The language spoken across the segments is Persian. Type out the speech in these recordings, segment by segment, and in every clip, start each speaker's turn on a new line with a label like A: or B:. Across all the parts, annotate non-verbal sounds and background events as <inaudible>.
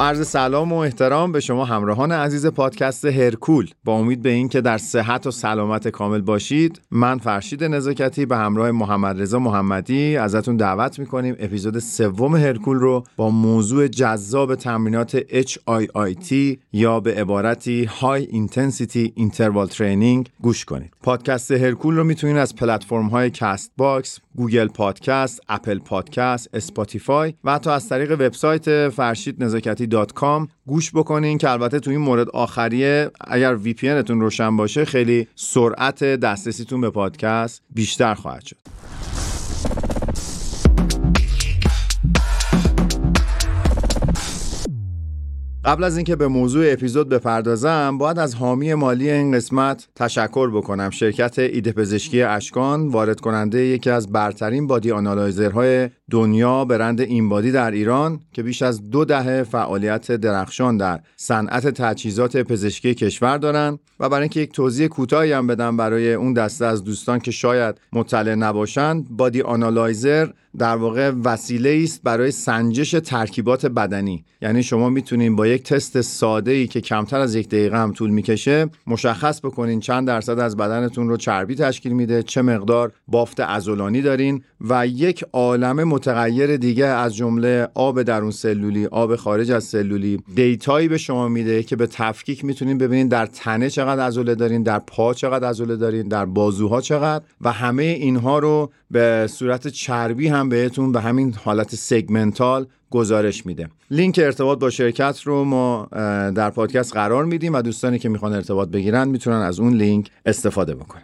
A: عرض سلام و احترام به شما همراهان عزیز پادکست هرکول. با امید به اینکه در صحت و سلامت کامل باشید من فرشید نزاکتی به همراه محمد رضا محمدی ازتون دعوت می‌کنیم اپیزود سوم هرکول رو با موضوع جذاب تمرینات HIIT یا به عبارتی High Intensity Interval Training گوش کنید. پادکست هرکول رو می‌تونید از پلتفرم های Castbox Google Podcast، Apple Podcast، Spotify و حتی از طریق وبسایت فرشید نزاکتی گوش بکنین که البته تو این مورد آخریه اگر VPN روشن باشه خیلی سرعت دسترسیتون به پادکست بیشتر خواهد شد. قبل از اینکه به موضوع اپیزود بپردازم باید از حامی مالی این قسمت تشکر بکنم. شرکت ایده پزشکی اشکان وارد کننده یکی از برترین body analyzer های دنیا برند InBody در ایران که بیش از دو دهه فعالیت درخشان در صنعت تجهیزات پزشکی کشور دارند و برای اینکه یک توضیح کوتاهی هم بدم برای اون دسته از دوستان که شاید مطلع نباشند body analyzer در واقع وسیله است برای سنجش ترکیبات بدنی. یعنی شما می‌تونید با یک تست ساده ای که کمتر از یک دقیقه هم طول می‌کشه مشخص بکنین چند درصد از بدنتون رو چربی تشکیل میده چه مقدار بافت عضلانی دارین و یک عالم متغیر دیگه از جمله آب درون سلولی آب خارج از سلولی. دیتایی به شما میده که به تفکیک می‌تونین ببینین در تنه چقدر عضله دارین در پا چقدر عضله دارین در بازوها چقدر و همه اینها رو به صورت چربی هم بهتون به همین حالت segmental گزارش میده. لینک ارتباط با شرکت رو ما در پادکست قرار میدیم و دوستانی که می‌خوان ارتباط بگیرن می‌تونن از اون لینک استفاده بکنن.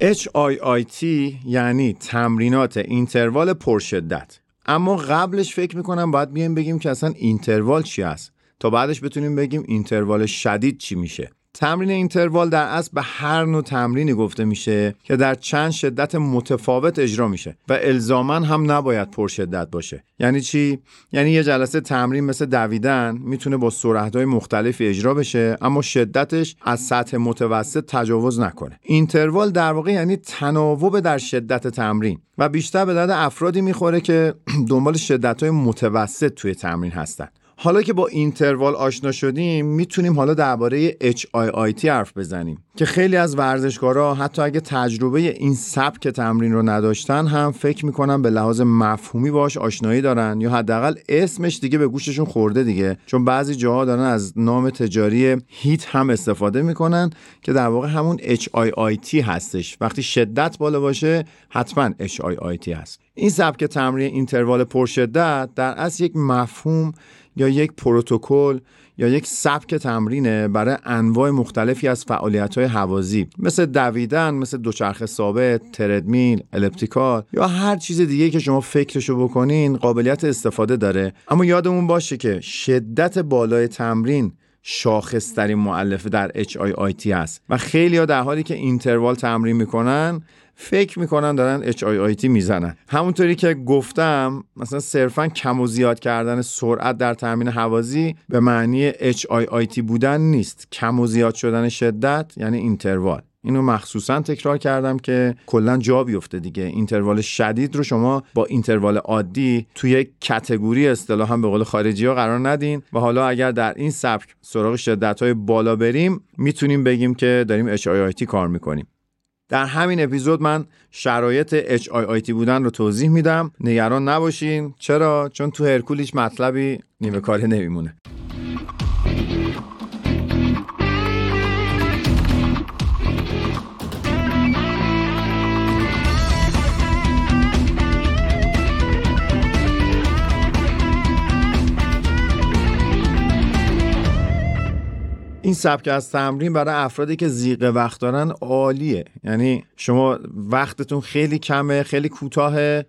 A: HIIT یعنی تمرینات interval پرشدت. اما قبلش فکر می‌کنم باید بیایم بگیم که اصلا interval چی است. تا بعدش بتونیم بگیم interval شدید چی میشه. تمرین اینتروال در اصل به هر نوع تمرینی گفته میشه که در چند شدت متفاوت اجرا میشه و الزاما هم نباید پرشدت باشه. یعنی چی؟ یعنی یه جلسه تمرین مثل دویدن می‌تونه با سرعت‌های مختلفی اجرا بشه اما شدتش از سطح متوسط تجاوز نکنه. اینتروال در واقع یعنی تناوب در شدت تمرین و بیشتر به درد افرادی می‌خوره که <clears throat> دنبال شدت‌های متوسط توی تمرین هستن. حالا که با اینتروال آشنا شدیم می‌تونیم حالا درباره HIIT حرف بزنیم. که خیلی از ورزشکارا حتی اگه تجربه این سبک تمرین رو نداشتن هم فکر می‌کنن به لحاظ مفهومی باش آشنایی دارن یا حداقل اسمش دیگه به گوششون خورده دیگه. چون بعضی جاها دارن از نام تجاری هیت هم استفاده می‌کنن که در واقع همون HIIT هستش. وقتی شدت بالا باشه حتما HIIT هست. این سبک تمرین اینتروال پرشدت در اصل یک مفهوم یا یک پروتکل یا یک سبک تمرینه برای انواع مختلفی از فعالیت های هوازی. مثل دویدن مثل دوچرخه ثابت تردمیل elliptical یا هر چیز دیگه که شما فکرشو بکنین قابلیت استفاده داره. اما یادمون باشه که شدت بالای تمرین شاخصترین مؤلفه در HIIT هست و خیلی ها در حالی که interval تمرین می‌کنن فکر می‌کنن دارن HIIT می‌زنن. همونطوری که گفتم مثلا صرفا کم و زیاد کردن سرعت در تمرین هوازی به معنی HIIT بودن نیست. کم و زیاد شدن شدت یعنی interval. اینو مخصوصا تکرار کردم که کلا جا بیفته دیگه. interval شدید رو شما با اینتروال عادی توی یک کتگوری هم به قول خارجی ها قرار ندین و حالا اگر در این سبک سراغ شدت های بالا بریم می‌تونیم بگیم که داریم HIIT کار می‌کنیم. در همین اپیزود من شرایط HIIT بودن رو توضیح میدم. نگران نباشین. چرا؟ چون تو هرکول هیچ مطلبی نیمه کاره نمیمونه. سبک از تمرین برای افرادی که زیق وقت دارن عالیه. یعنی شما وقتتون خیلی کمه خیلی کوتاهه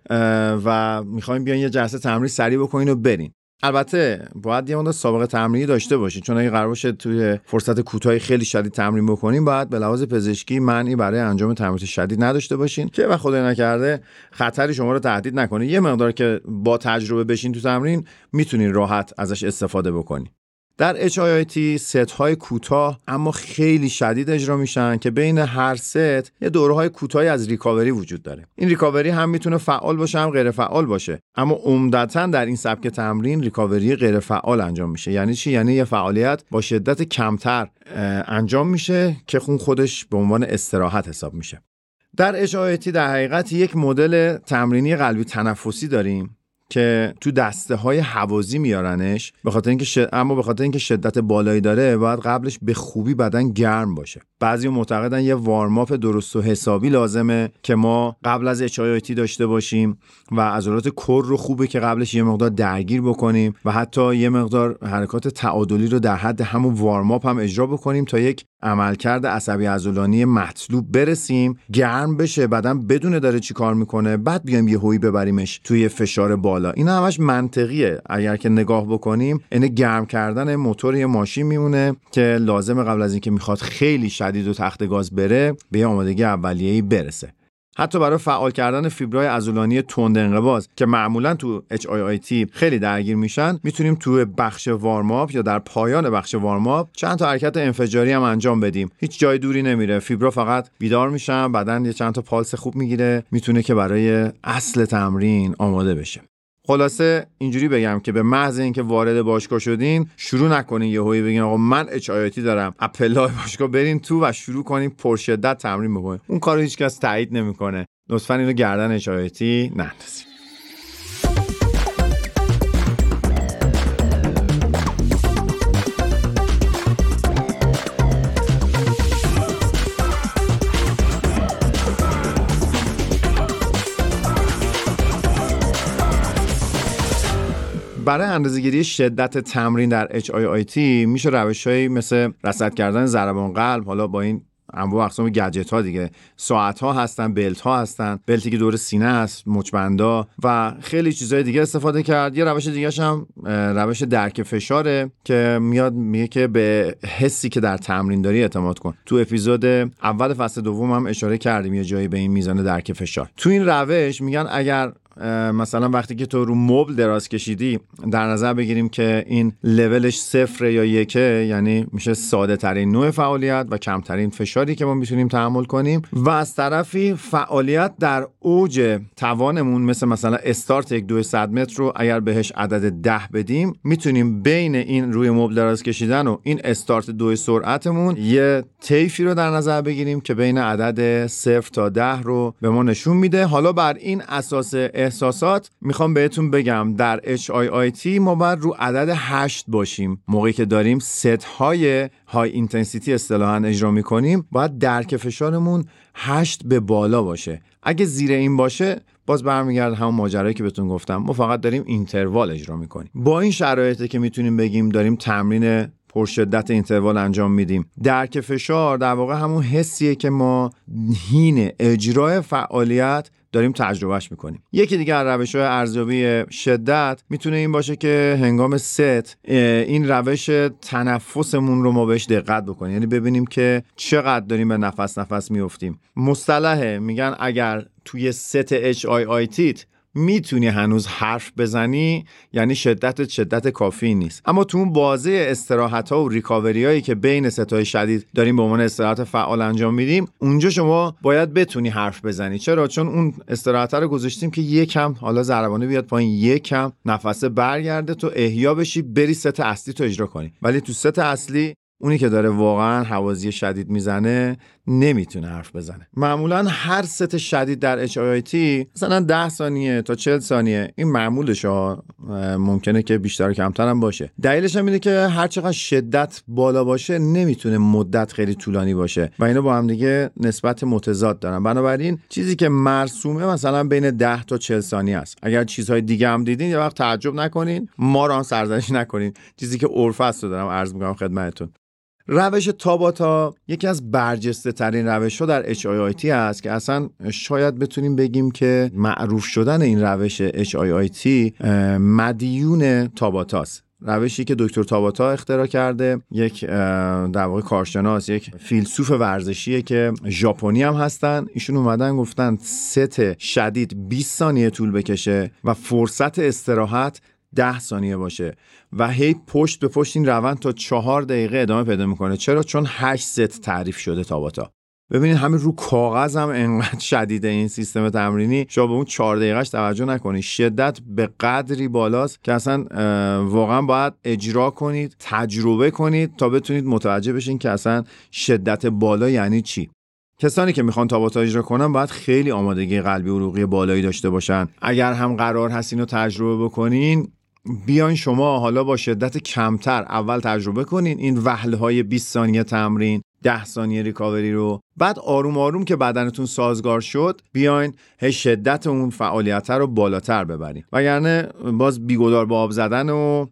A: و می‌خوایم بیان یه جلسه تمرین سریع بکنین و برین. البته باید یه مدت سابقه تمرینی داشته باشین. چون اگه قرار باشه توی فرصت کوتاهی خیلی شدید تمرین بکنین باید به لحاظ پزشکی معنی برای انجام تمرین شدید نداشته باشین. که و خدای نکرده خطری شما رو تهدید نکنه. یه مقدار که با تجربه بشین تو تمرین می‌تونین راحت ازش استفاده بکنین. در HIIT ست های کوتاه اما خیلی شدید اجرا میشن که بین هر ست یه دورهای کوتاهی از ریکاوری وجود داره. این ریکاوری هم می‌تونه فعال باشه هم غیر فعال باشه. اما عمدتا در این سبک تمرین ریکاوری غیر فعال انجام میشه. یعنی چی؟ یعنی یه فعالیت با شدت کمتر انجام میشه که خون خودش به عنوان استراحت حساب میشه. در HIIT در حقیقت یک مدل تمرینی قلبی تنفسی داریم. که تو دسته های حوازی میارنش به خاطر اینکه اما به خاطر اینکه شدت بالایی داره باید قبلش به خوبی بدن گرم باشه. بعضی معتقدن یه وارماپ درست و حسابی لازمه که ما قبل از اچ داشته باشیم و عضلات کر رو خوبه که قبلش یه مقدار درگیر بکنیم و حتی یه مقدار حرکات تعادلی رو در حد همون وارماپ هم اجرا بکنیم تا یک عملکرد عصبی عضلانی مطلوب برسیم گرم بشه بدن بدون داره چی کار می‌کنه بعد بیایم یه هوی ببریمش توی فشار بالا. این همش منطقیه. اگر که نگاه بکنیم این گرم کردن موتور یه ماشین میمونه که لازم قبل از اینکه می‌خواد خیلی شدید و تخت گاز بره به آمادگی اولیه‌ای برسه. حتی برای فعال کردن فیبرای عضلانی تند انقباض که معمولا تو HIIT خیلی درگیر میشن می‌تونیم تو بخش وارماپ یا در پایان بخش وارماپ چند تا حرکت انفجاری هم انجام بدیم. هیچ جای دوری نمیره. فیبرا فقط بیدار میشن بدن یه چند تا پالس خوب می‌گیره می‌تونه که برای اصل تمرین آماده بشه. خلاصه اینجوری بگم که به محض اینکه وارد باشگاه شدین شروع نکنین یهویی بگین آقا من اچ دارم اپلای باشگاه برین تو و شروع کنین پرشدت تمرین بکنین. اون کارو هیچکس تایید نمی‌کنه. لطفا اینو گردن اچ نندازین. برای اندازه‌گیری شدت تمرین در HIIT میشه روشهایی مثل رصد کردن ضربان قلب حالا با این انواع اقسام گجت ها دیگه. ساعت ها هستن بلت ها هستن. بلتی که دور سینه است مچبندا و خیلی چیزهای دیگه استفاده کرد. یه روش دیگه هم روش درک فشاره که میاد میگه که به حسی که در تمرین داری اعتماد کن. تو اپیزود اول فصل دوم هم اشاره کردیم یه جایی به این میزان درک فشار. تو این روش میگن اگر مثلا وقتی که تو رو مبل دراز کشیدی در نظر بگیریم که این لولش صفر یا یکه یعنی میشه ساده ترین نوع فعالیت و کمترین فشاری که ما می‌تونیم تحمل کنیم. و از طرفی فعالیت در اوج توانمون مثل مثلا استارت یک دو صد متر رو اگر بهش عدد ده بدیم می‌تونیم بین این روی مبل دراز کشیدن و این استارت دو سرعتمون یه طیفی رو در نظر بگیریم که بین عدد صفر تا ده رو به ما نشون میده. حالا بر این اساس احساسات می‌خوام بهتون بگم. در HIIT ما باید رو عدد 8 باشیم. موقعی که داریم ست های high intensity اصطلاحا اجرا می‌کنیم باید درک فشارمون 8 به بالا باشه. اگه زیر این باشه باز برمیگرده همون ماجرایی که بهتون گفتم. ما فقط داریم interval اجرا می‌کنیم. با این شرایطی که می‌تونیم بگیم داریم تمرین پرشدت interval انجام میدیم. درک فشار در واقع همون حسیه که ما حین اجرای فعالیت داریم تجربهش می‌کنیم. یکی دیگه از روش های ارزیابی شدت می‌تونه این باشه که هنگام ست این روش تنفسمون رو ما بهش دقت بکنیم. یعنی ببینیم که چقدر داریم به نفس نفس میفتیم مصطلحه میگن اگر توی ست HIIT می‌تونی هنوز حرف بزنی یعنی شدت شدت کافی نیست. اما تو اون بازه استراحت ها و ریکاوری هایی که بین ستای شدید داریم به عنوان استراحت فعال انجام میدیم اونجا شما باید بتونی حرف بزنی. چرا؟ چون اون استراحت رو گذاشتیم که یکم حالا ضربانه بیاد پایین یکم نفسه برگرده تو احیا بشی بری ست اصلی تو اجرا کنی. ولی تو ست اصلی اونی که داره واقعا حوازی شدید می‌زنه نمی‌تونه حرف بزنه. معمولا هر ست شدید در HIIT مثلا 10 ثانیه تا 40 ثانیه. این معمولش ها ممکنه که بیشتر کمتر هم باشه. دلیلش هم اینه که هر چقدر شدت بالا باشه نمی‌تونه مدت خیلی طولانی باشه و اینا با هم دیگه نسبت متضاد دارن. بنابراین چیزی که مرسومه مثلا بین 10 تا 40 ثانیه است. اگر چیزهای دیگه هم دیدین یه وقت تعجب نکنین. ما رو سرزنش نکنین. چیزی که عرف است دارم عرض می‌کنم خدمتتون. روش تاباتا یکی از برجسته ترین روش ها در HIIT هست که اصلا شاید بتونیم بگیم که معروف شدن این روش HIIT مدیون تاباتاست روشی که دکتر تاباتا اختراع کرده یک در واقع کارشناس یک فیلسوف ورزشیه که ژاپنی هم هستن. ایشون اومدن گفتن ست شدید 20 ثانیه طول بکشه و فرصت استراحت ده ثانیه باشه و هی پشت به پشت این روند تا چهار دقیقه ادامه پیدا می‌کنه. چرا؟ چون هشت ست تعریف شده تاباتا ببینید همین رو کاغذ هم انقدر شدیده این سیستم تمرینی. شما به اون چهار دقیقهش توجه نکنید. شدت به قدری بالاست که اصلا واقعا باید اجرا کنید تجربه کنید تا بتونید متوجه بشین که اصلا شدت بالا یعنی چی. کسانی که می‌خوان تاباتا اجرا کنن باید خیلی آمادگی قلبی عروقی بالایی داشته باشن. اگر هم قرار هست اینو تجربه بکنین بیاین شما حالا با شدت کمتر اول تجربه کنین این وحله های 20 ثانیه تمرین 10 ثانیه ریکاوری رو. بعد آروم آروم که بدنتون سازگار شد بیاین هی شدت اون فعالیت رو بالاتر ببرین. وگرنه باز بیگدار با آب زدن و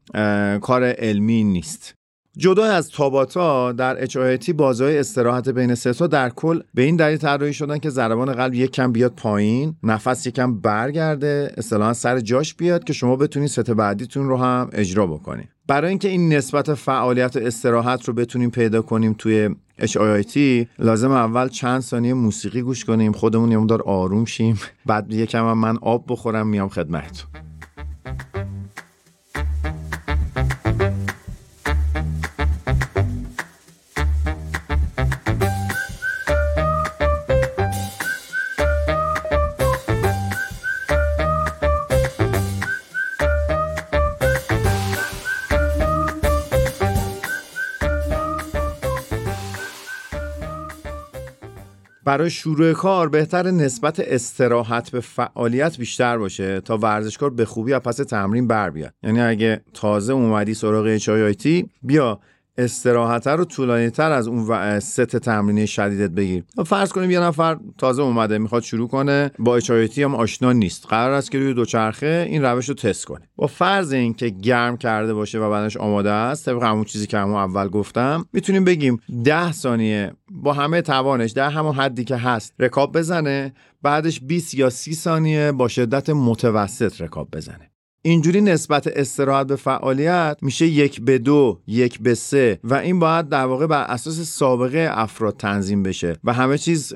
A: کار علمی نیست. جدا از تاباتا در اچایتی بازهای استراحت بین ستا در کل به این دلیل طراحی شدن که ضربان قلب یک کم بیاد پایین نفس کم برگرده اصطلاحا سر جاش بیاد که شما بتونید ست بعدیتون رو هم اجرا بکنید. برای اینکه این نسبت فعالیت و استراحت رو بتونیم پیدا کنیم توی HIIT لازم اول چند ثانیه موسیقی گوش کنیم خودمون یه مقدار آروم شیم بعد یکم من آب بخورم میام خدمتتون. برای شروع کار بهتر نسبت استراحت به فعالیت بیشتر باشه تا ورزشکار به خوبی از پس تمرین بر بیاد. یعنی اگه تازه اومدی سراغ اچ بیا استراحت رو طولانی تر از اون ست تمرینی شدیدت بگیر. فرض کنیم یه نفر تازه اومده می‌خواد شروع کنه با اچایتی هم آشنا نیست. قرار است که روی دوچرخه این روش رو تست کنه. با فرض اینکه گرم کرده باشه و بدنش آماده است طبق همون چیزی که همون اول گفتم می‌تونیم بگیم ده ثانیه با همه توانش در همون حدی که هست رکاب بزنه بعدش 20 یا 30 ثانیه با شدت متوسط رکاب بزنه. اینجوری نسبت استراحت به فعالیت میشه یک به دو یک به سه و این باید در واقع بر اساس سابقه افراد تنظیم بشه و همه چیز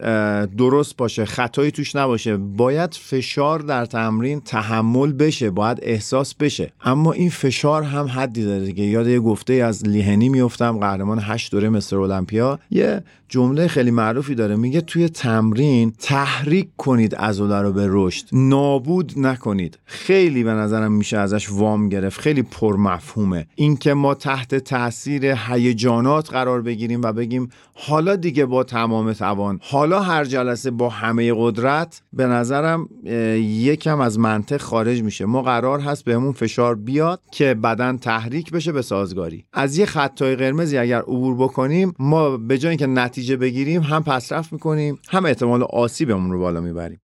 A: درست باشه خطایی توش نباشه. باید فشار در تمرین تحمل بشه باید احساس بشه. اما این فشار هم حدی داره دیگه. یاد یه گفته از لیهنی میفتم قهرمان هشت دوره مستر المپیا. یه جمله خیلی معروفی داره میگه توی تمرین تحریک کنید عضله رو به رشد نابود نکنید. خیلی به نظرم میشه ازش وام گرفت. خیلی پرمفهومه. اینکه ما تحت تاثیر هیجانات قرار بگیریم و بگیم حالا دیگه با تمام توان حالا هر جلسه با همه قدرت به نظرم یکم از منطق خارج میشه. ما قرار هست بهمون فشار بیاد که بدن تحریک بشه به سازگاری. از یه خطای قرمزی اگر عبور بکنیم ما به جای اینکه نتیجه بگیریم هم پسرفت می‌کنیم هم احتمال آسیبمون رو بالا می‌بریم.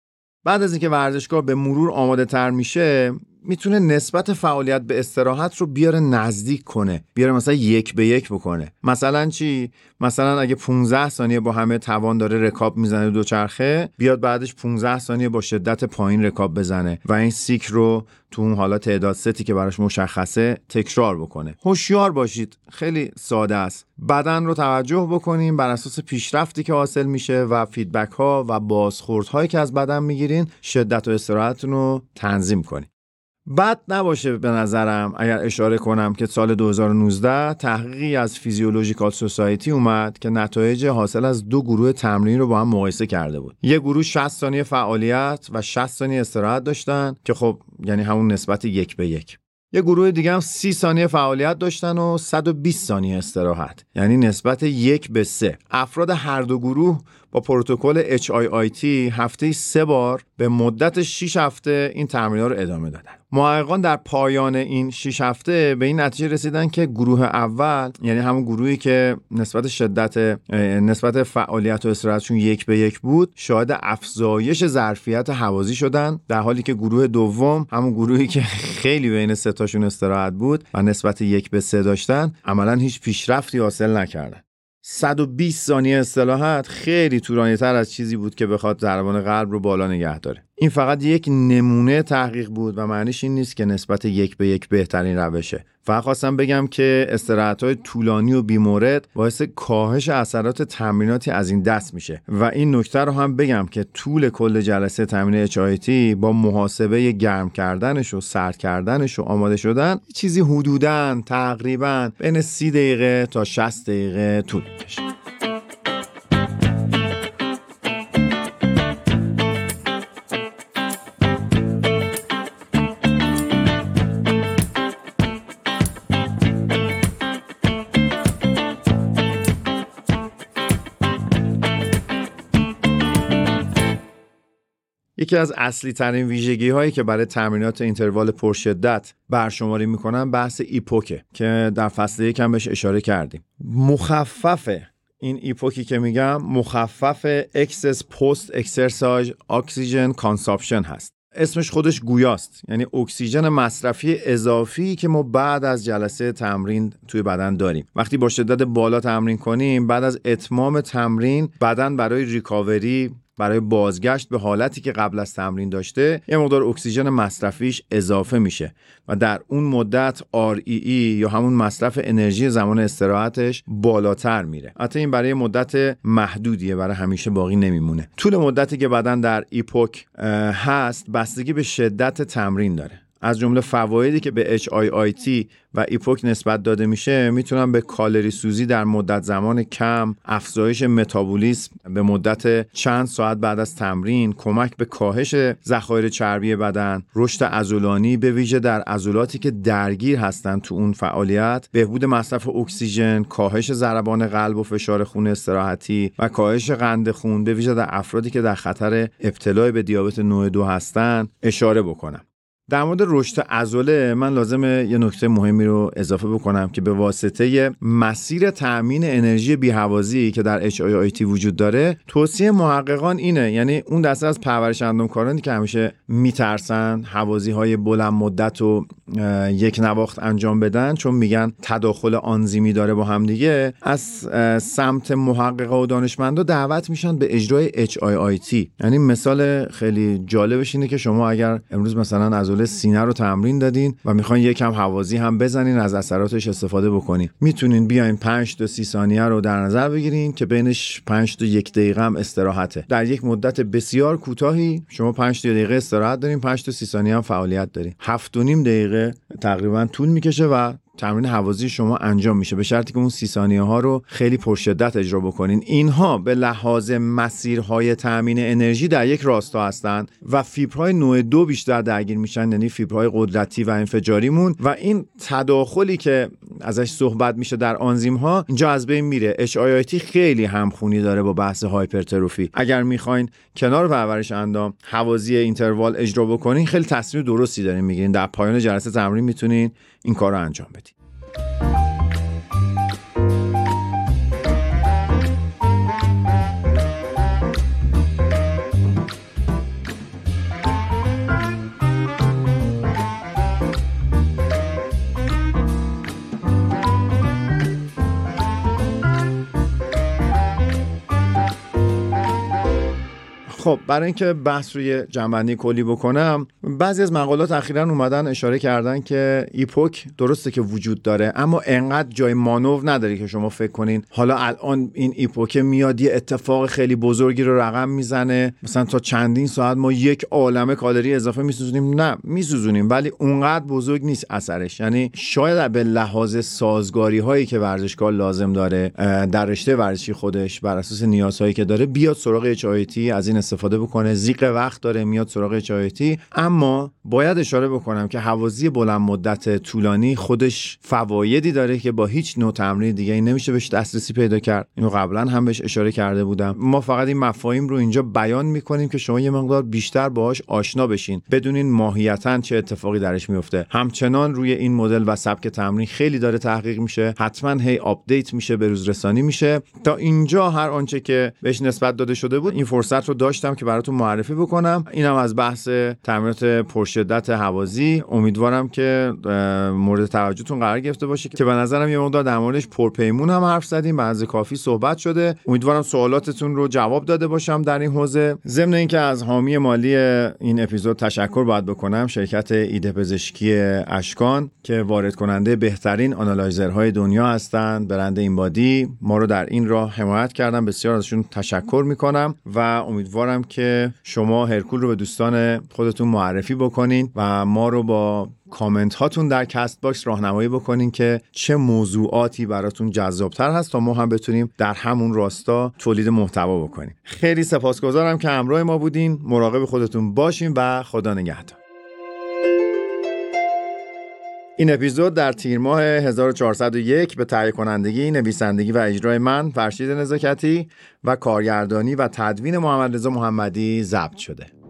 A: بعد از اینکه ورزشکار به مرور آماده تر میشه می‌تونه نسبت فعالیت به استراحت رو بیاره نزدیک کنه بیاره مثلا یک به یک بکنه. مثلا چی؟ مثلا اگه 15 ثانیه با همه توان داره رکاب می‌زنه دوچرخه بیاد بعدش 15 ثانیه با شدت پایین رکاب بزنه و این سیکل رو تو اون حالا تعداد ستی که براش مشخصه تکرار بکنه. هوشیار باشید. خیلی ساده است. بدن رو توجه بکنیم بر اساس پیشرفتی که حاصل میشه و feedback ها و بازخوردهایی که از بدن می‌گیرین شدت و استراحتتون رو تنظیم کنید بد نباشه به نظرم اگر اشاره کنم که سال 2019 تحقیقی از فیزیولوژیکال سوسایتی اومد که نتایج حاصل از دو گروه تمرین رو با هم مقایسه کرده بود. یه گروه 60 ثانیه فعالیت و 60 ثانیه استراحت داشتن که خب یعنی همون نسبت یک به یک. یه گروه دیگه هم 30 ثانیه فعالیت داشتن و 120 ثانیه استراحت. یعنی نسبت یک به سه. افراد هر دو گروه با پروتکل HIIT هفته سه بار به مدت 6 هفته این تمرین رو ادامه دادن. محققان در پایان این 6 هفته به این نتیجه رسیدن که گروه اول یعنی همون گروهی که نسبت شدت نسبت فعالیت و استراحتشون یک به یک بود شاهد افزایش ظرفیت حوازی شدن در حالی که گروه دوم همون گروهی که خیلی بین ستاشون استراحت بود و نسبت یک به سه داشتن عملا هیچ پیشرفتی حاصل نکردن. 120 ثانیه استراحت خیلی طولانی تر از چیزی بود که بخواد ضربان قلب رو بالا نگه داره. این فقط یک نمونه تحقیق بود و معنیش این نیست که نسبت یک به یک بهترین روشه. فقط خواستم بگم که استراحت های طولانی و بیمورد باعث کاهش اثرات تمریناتی از این دست میشه. و این نکته رو هم بگم که طول کل جلسه تمرین HIT با محاسبه گرم کردنش و سرد کردنش و آماده شدن چیزی حدوداً تقریبا بین 30 دقیقه تا 60 دقیقه طول می‌کشه. یکی از اصلی ترین ویژگی هایی که برای تمرینات interval پرشدت برشماری می‌کنن بحث EPOC ه که در فصل یکم بهش اشاره کردیم. مخفف این EPOC ی که میگم مخفف excess post exercise oxygen consumption هست. اسمش خودش گویاست یعنی اکسیژن مصرفی اضافی که ما بعد از جلسه تمرین توی بدن داریم. وقتی با شدت بالا تمرین کنیم بعد از اتمام تمرین بدن برای ریکاوری برای بازگشت به حالتی که قبل از تمرین داشته یه مقدار اکسیژن مصرفیش اضافه میشه و در اون مدت REE یا همون مصرف انرژی زمان استراحتش بالاتر میره. حتی این برای مدت محدودیه برای همیشه باقی نمیمونه. طول مدتی که بدن در EPOC هست بستگی به شدت تمرین داره. از جمله فوایدی که به HIIT و EPOC نسبت داده میشه می‌تونن به کالری سوزی در مدت زمان کم، افزایش متابولیسم به مدت چند ساعت بعد از تمرین، کمک به کاهش ذخایر چربی بدن، رشد عضلانی به ویژه در عضلاتی که درگیر هستند تو اون فعالیت، بهبود مصرف اکسیژن، کاهش ضربان قلب و فشار خون استراحتی و کاهش قند خون به ویژه در افرادی که در خطر ابتلا به دیابت نوع دو هستند اشاره بکنم. در مورد رشد عضله من لازمه یه نکته مهمی رو اضافه بکنم که به واسطه مسیر تأمین انرژی بیهوازی که در HIIT وجود داره توصیه محققان اینه. یعنی اون دسته از پرورش اندامکارانی که همیشه میترسن حوازی های بلند مدت و یک نواخت انجام بدن چون میگن تداخل آنزیمی داره با هم دیگه از سمت محققا و دانشمندا دعوت میشن به اجرای HIIT یعنی مثال خیلی جالبش اینه که شما اگر امروز مثلا عضله سینه رو تمرین دادین و می‌خواین یکم حوازی هم بزنین از اثراتش استفاده بکنین. می‌تونین بیاین 5 تا 30 ثانیه رو در نظر بگیرین که بینش 5 تا یک دقیقه هم استراحته. در یک مدت بسیار کوتاهی شما 5 تا دقیقه استراحت دارین 5 تا 30 ثانیه هم فعالیت دارین. 7 و نیم دقیقه تقریبا طول می‌کشه و تمرین حوازی شما انجام میشه. به شرطی که اون سی ثانیه ها رو خیلی پرشدت اجرا بکنین. اینها به لحاظ مسیرهای تامین انرژی در یک راستا هستند و فیبرهای نوع دو بیشتر درگیر میشن یعنی فیبرهای قدرتی و انفجاریمون. و این تداخلی که ازش صحبت میشه در آنزیم ها اینجا از بین میره. HIIT خیلی همخونی داره با بحث هایپرتروفی. اگر می‌خواین کنار پرورش اندام حوازی اینتروال اجرا بکنین خیلی تصمیم درستی دارین می‌گیرین. در پایان جلسه تمرین می‌تونین این کار انجام بدین. خب برای اینکه بحث روی جنبندی کلی بکنم بعضی از مقالات اخیرا اومدن اشاره کردن که ایپوک درسته که وجود داره اما انقدر جای مانور نداره که شما فکر کنین حالا الان این ایپوک میاد یه اتفاق خیلی بزرگی رو رقم می‌زنه مثلا تا چندین ساعت ما یک عالمه کالری اضافه میسوزونیم؟ نه میسوزونیم ولی اونقدر بزرگ نیست اثرش. یعنی شاید به لحاظ سازگاری هایی که ورزشکار لازم داره در رشته ورزشی خودش بر اساس نیازهایی که داره بیاد سراغ HIIT از این استفاده بکنه. ضیق وقت داره میاد سراغ HIIT اما باید اشاره بکنم که هوازی بلند مدت طولانی خودش فوایدی داره که با هیچ نوع تمرین دیگه نمیشه بهش دسترسی پیدا کرد. اینو قبلا هم بهش اشاره کرده بودم. ما فقط این مفاهیم رو اینجا بیان می‌کنیم که شما یه مقدار بیشتر باهاش آشنا بشین. بدونین ماهیتا چه اتفاقی درش میفته همچنان روی این مدل و سبک تمرین خیلی داره تحقیق میشه. حتما هی update میشه به روز رسانی میشه. تا اینجا هر آنچه که بهش نسبت داده شده بود این فرصت رو داشت داشتم که براتون معرفی بکنم. اینم از بحث تمرینات پرشدت هوازی امیدوارم که مورد توجهتون قرار گرفته باشه که به نظرم یه مقدار در موردش پرپیمون هم حرف زدیم. بعضی کافی صحبت شده. امیدوارم سوالاتتون رو جواب داده باشم در این حوزه. ضمن اینکه از حامی مالی این اپیزود تشکر باید بکنم شرکت ایده پزشکی اشکان که وارد کننده بهترین آنالایزرهای دنیا هستند. برند این بادی ما رو در این راه حمایت کردن. بسیار ازشون تشکر می‌کنم و امیدوارم که شما هرکول رو به دوستان خودتون معرفی بکنین و ما رو با کامنت هاتون در Castbox راهنمایی بکنین که چه موضوعاتی براتون جذابتر هست تا ما هم بتونیم در همون راستا تولید محتوا بکنیم. خیلی سپاسگزارم که همراه ما بودین. مراقب خودتون باشین و خدا نگهدار. این اپیزود در تیر ماه 1401 به تهیه کنندگی، نویسندگی و اجرای من فرشید نزاکتی و کارگردانی و تدوین محمد رضا محمدی ضبط شده.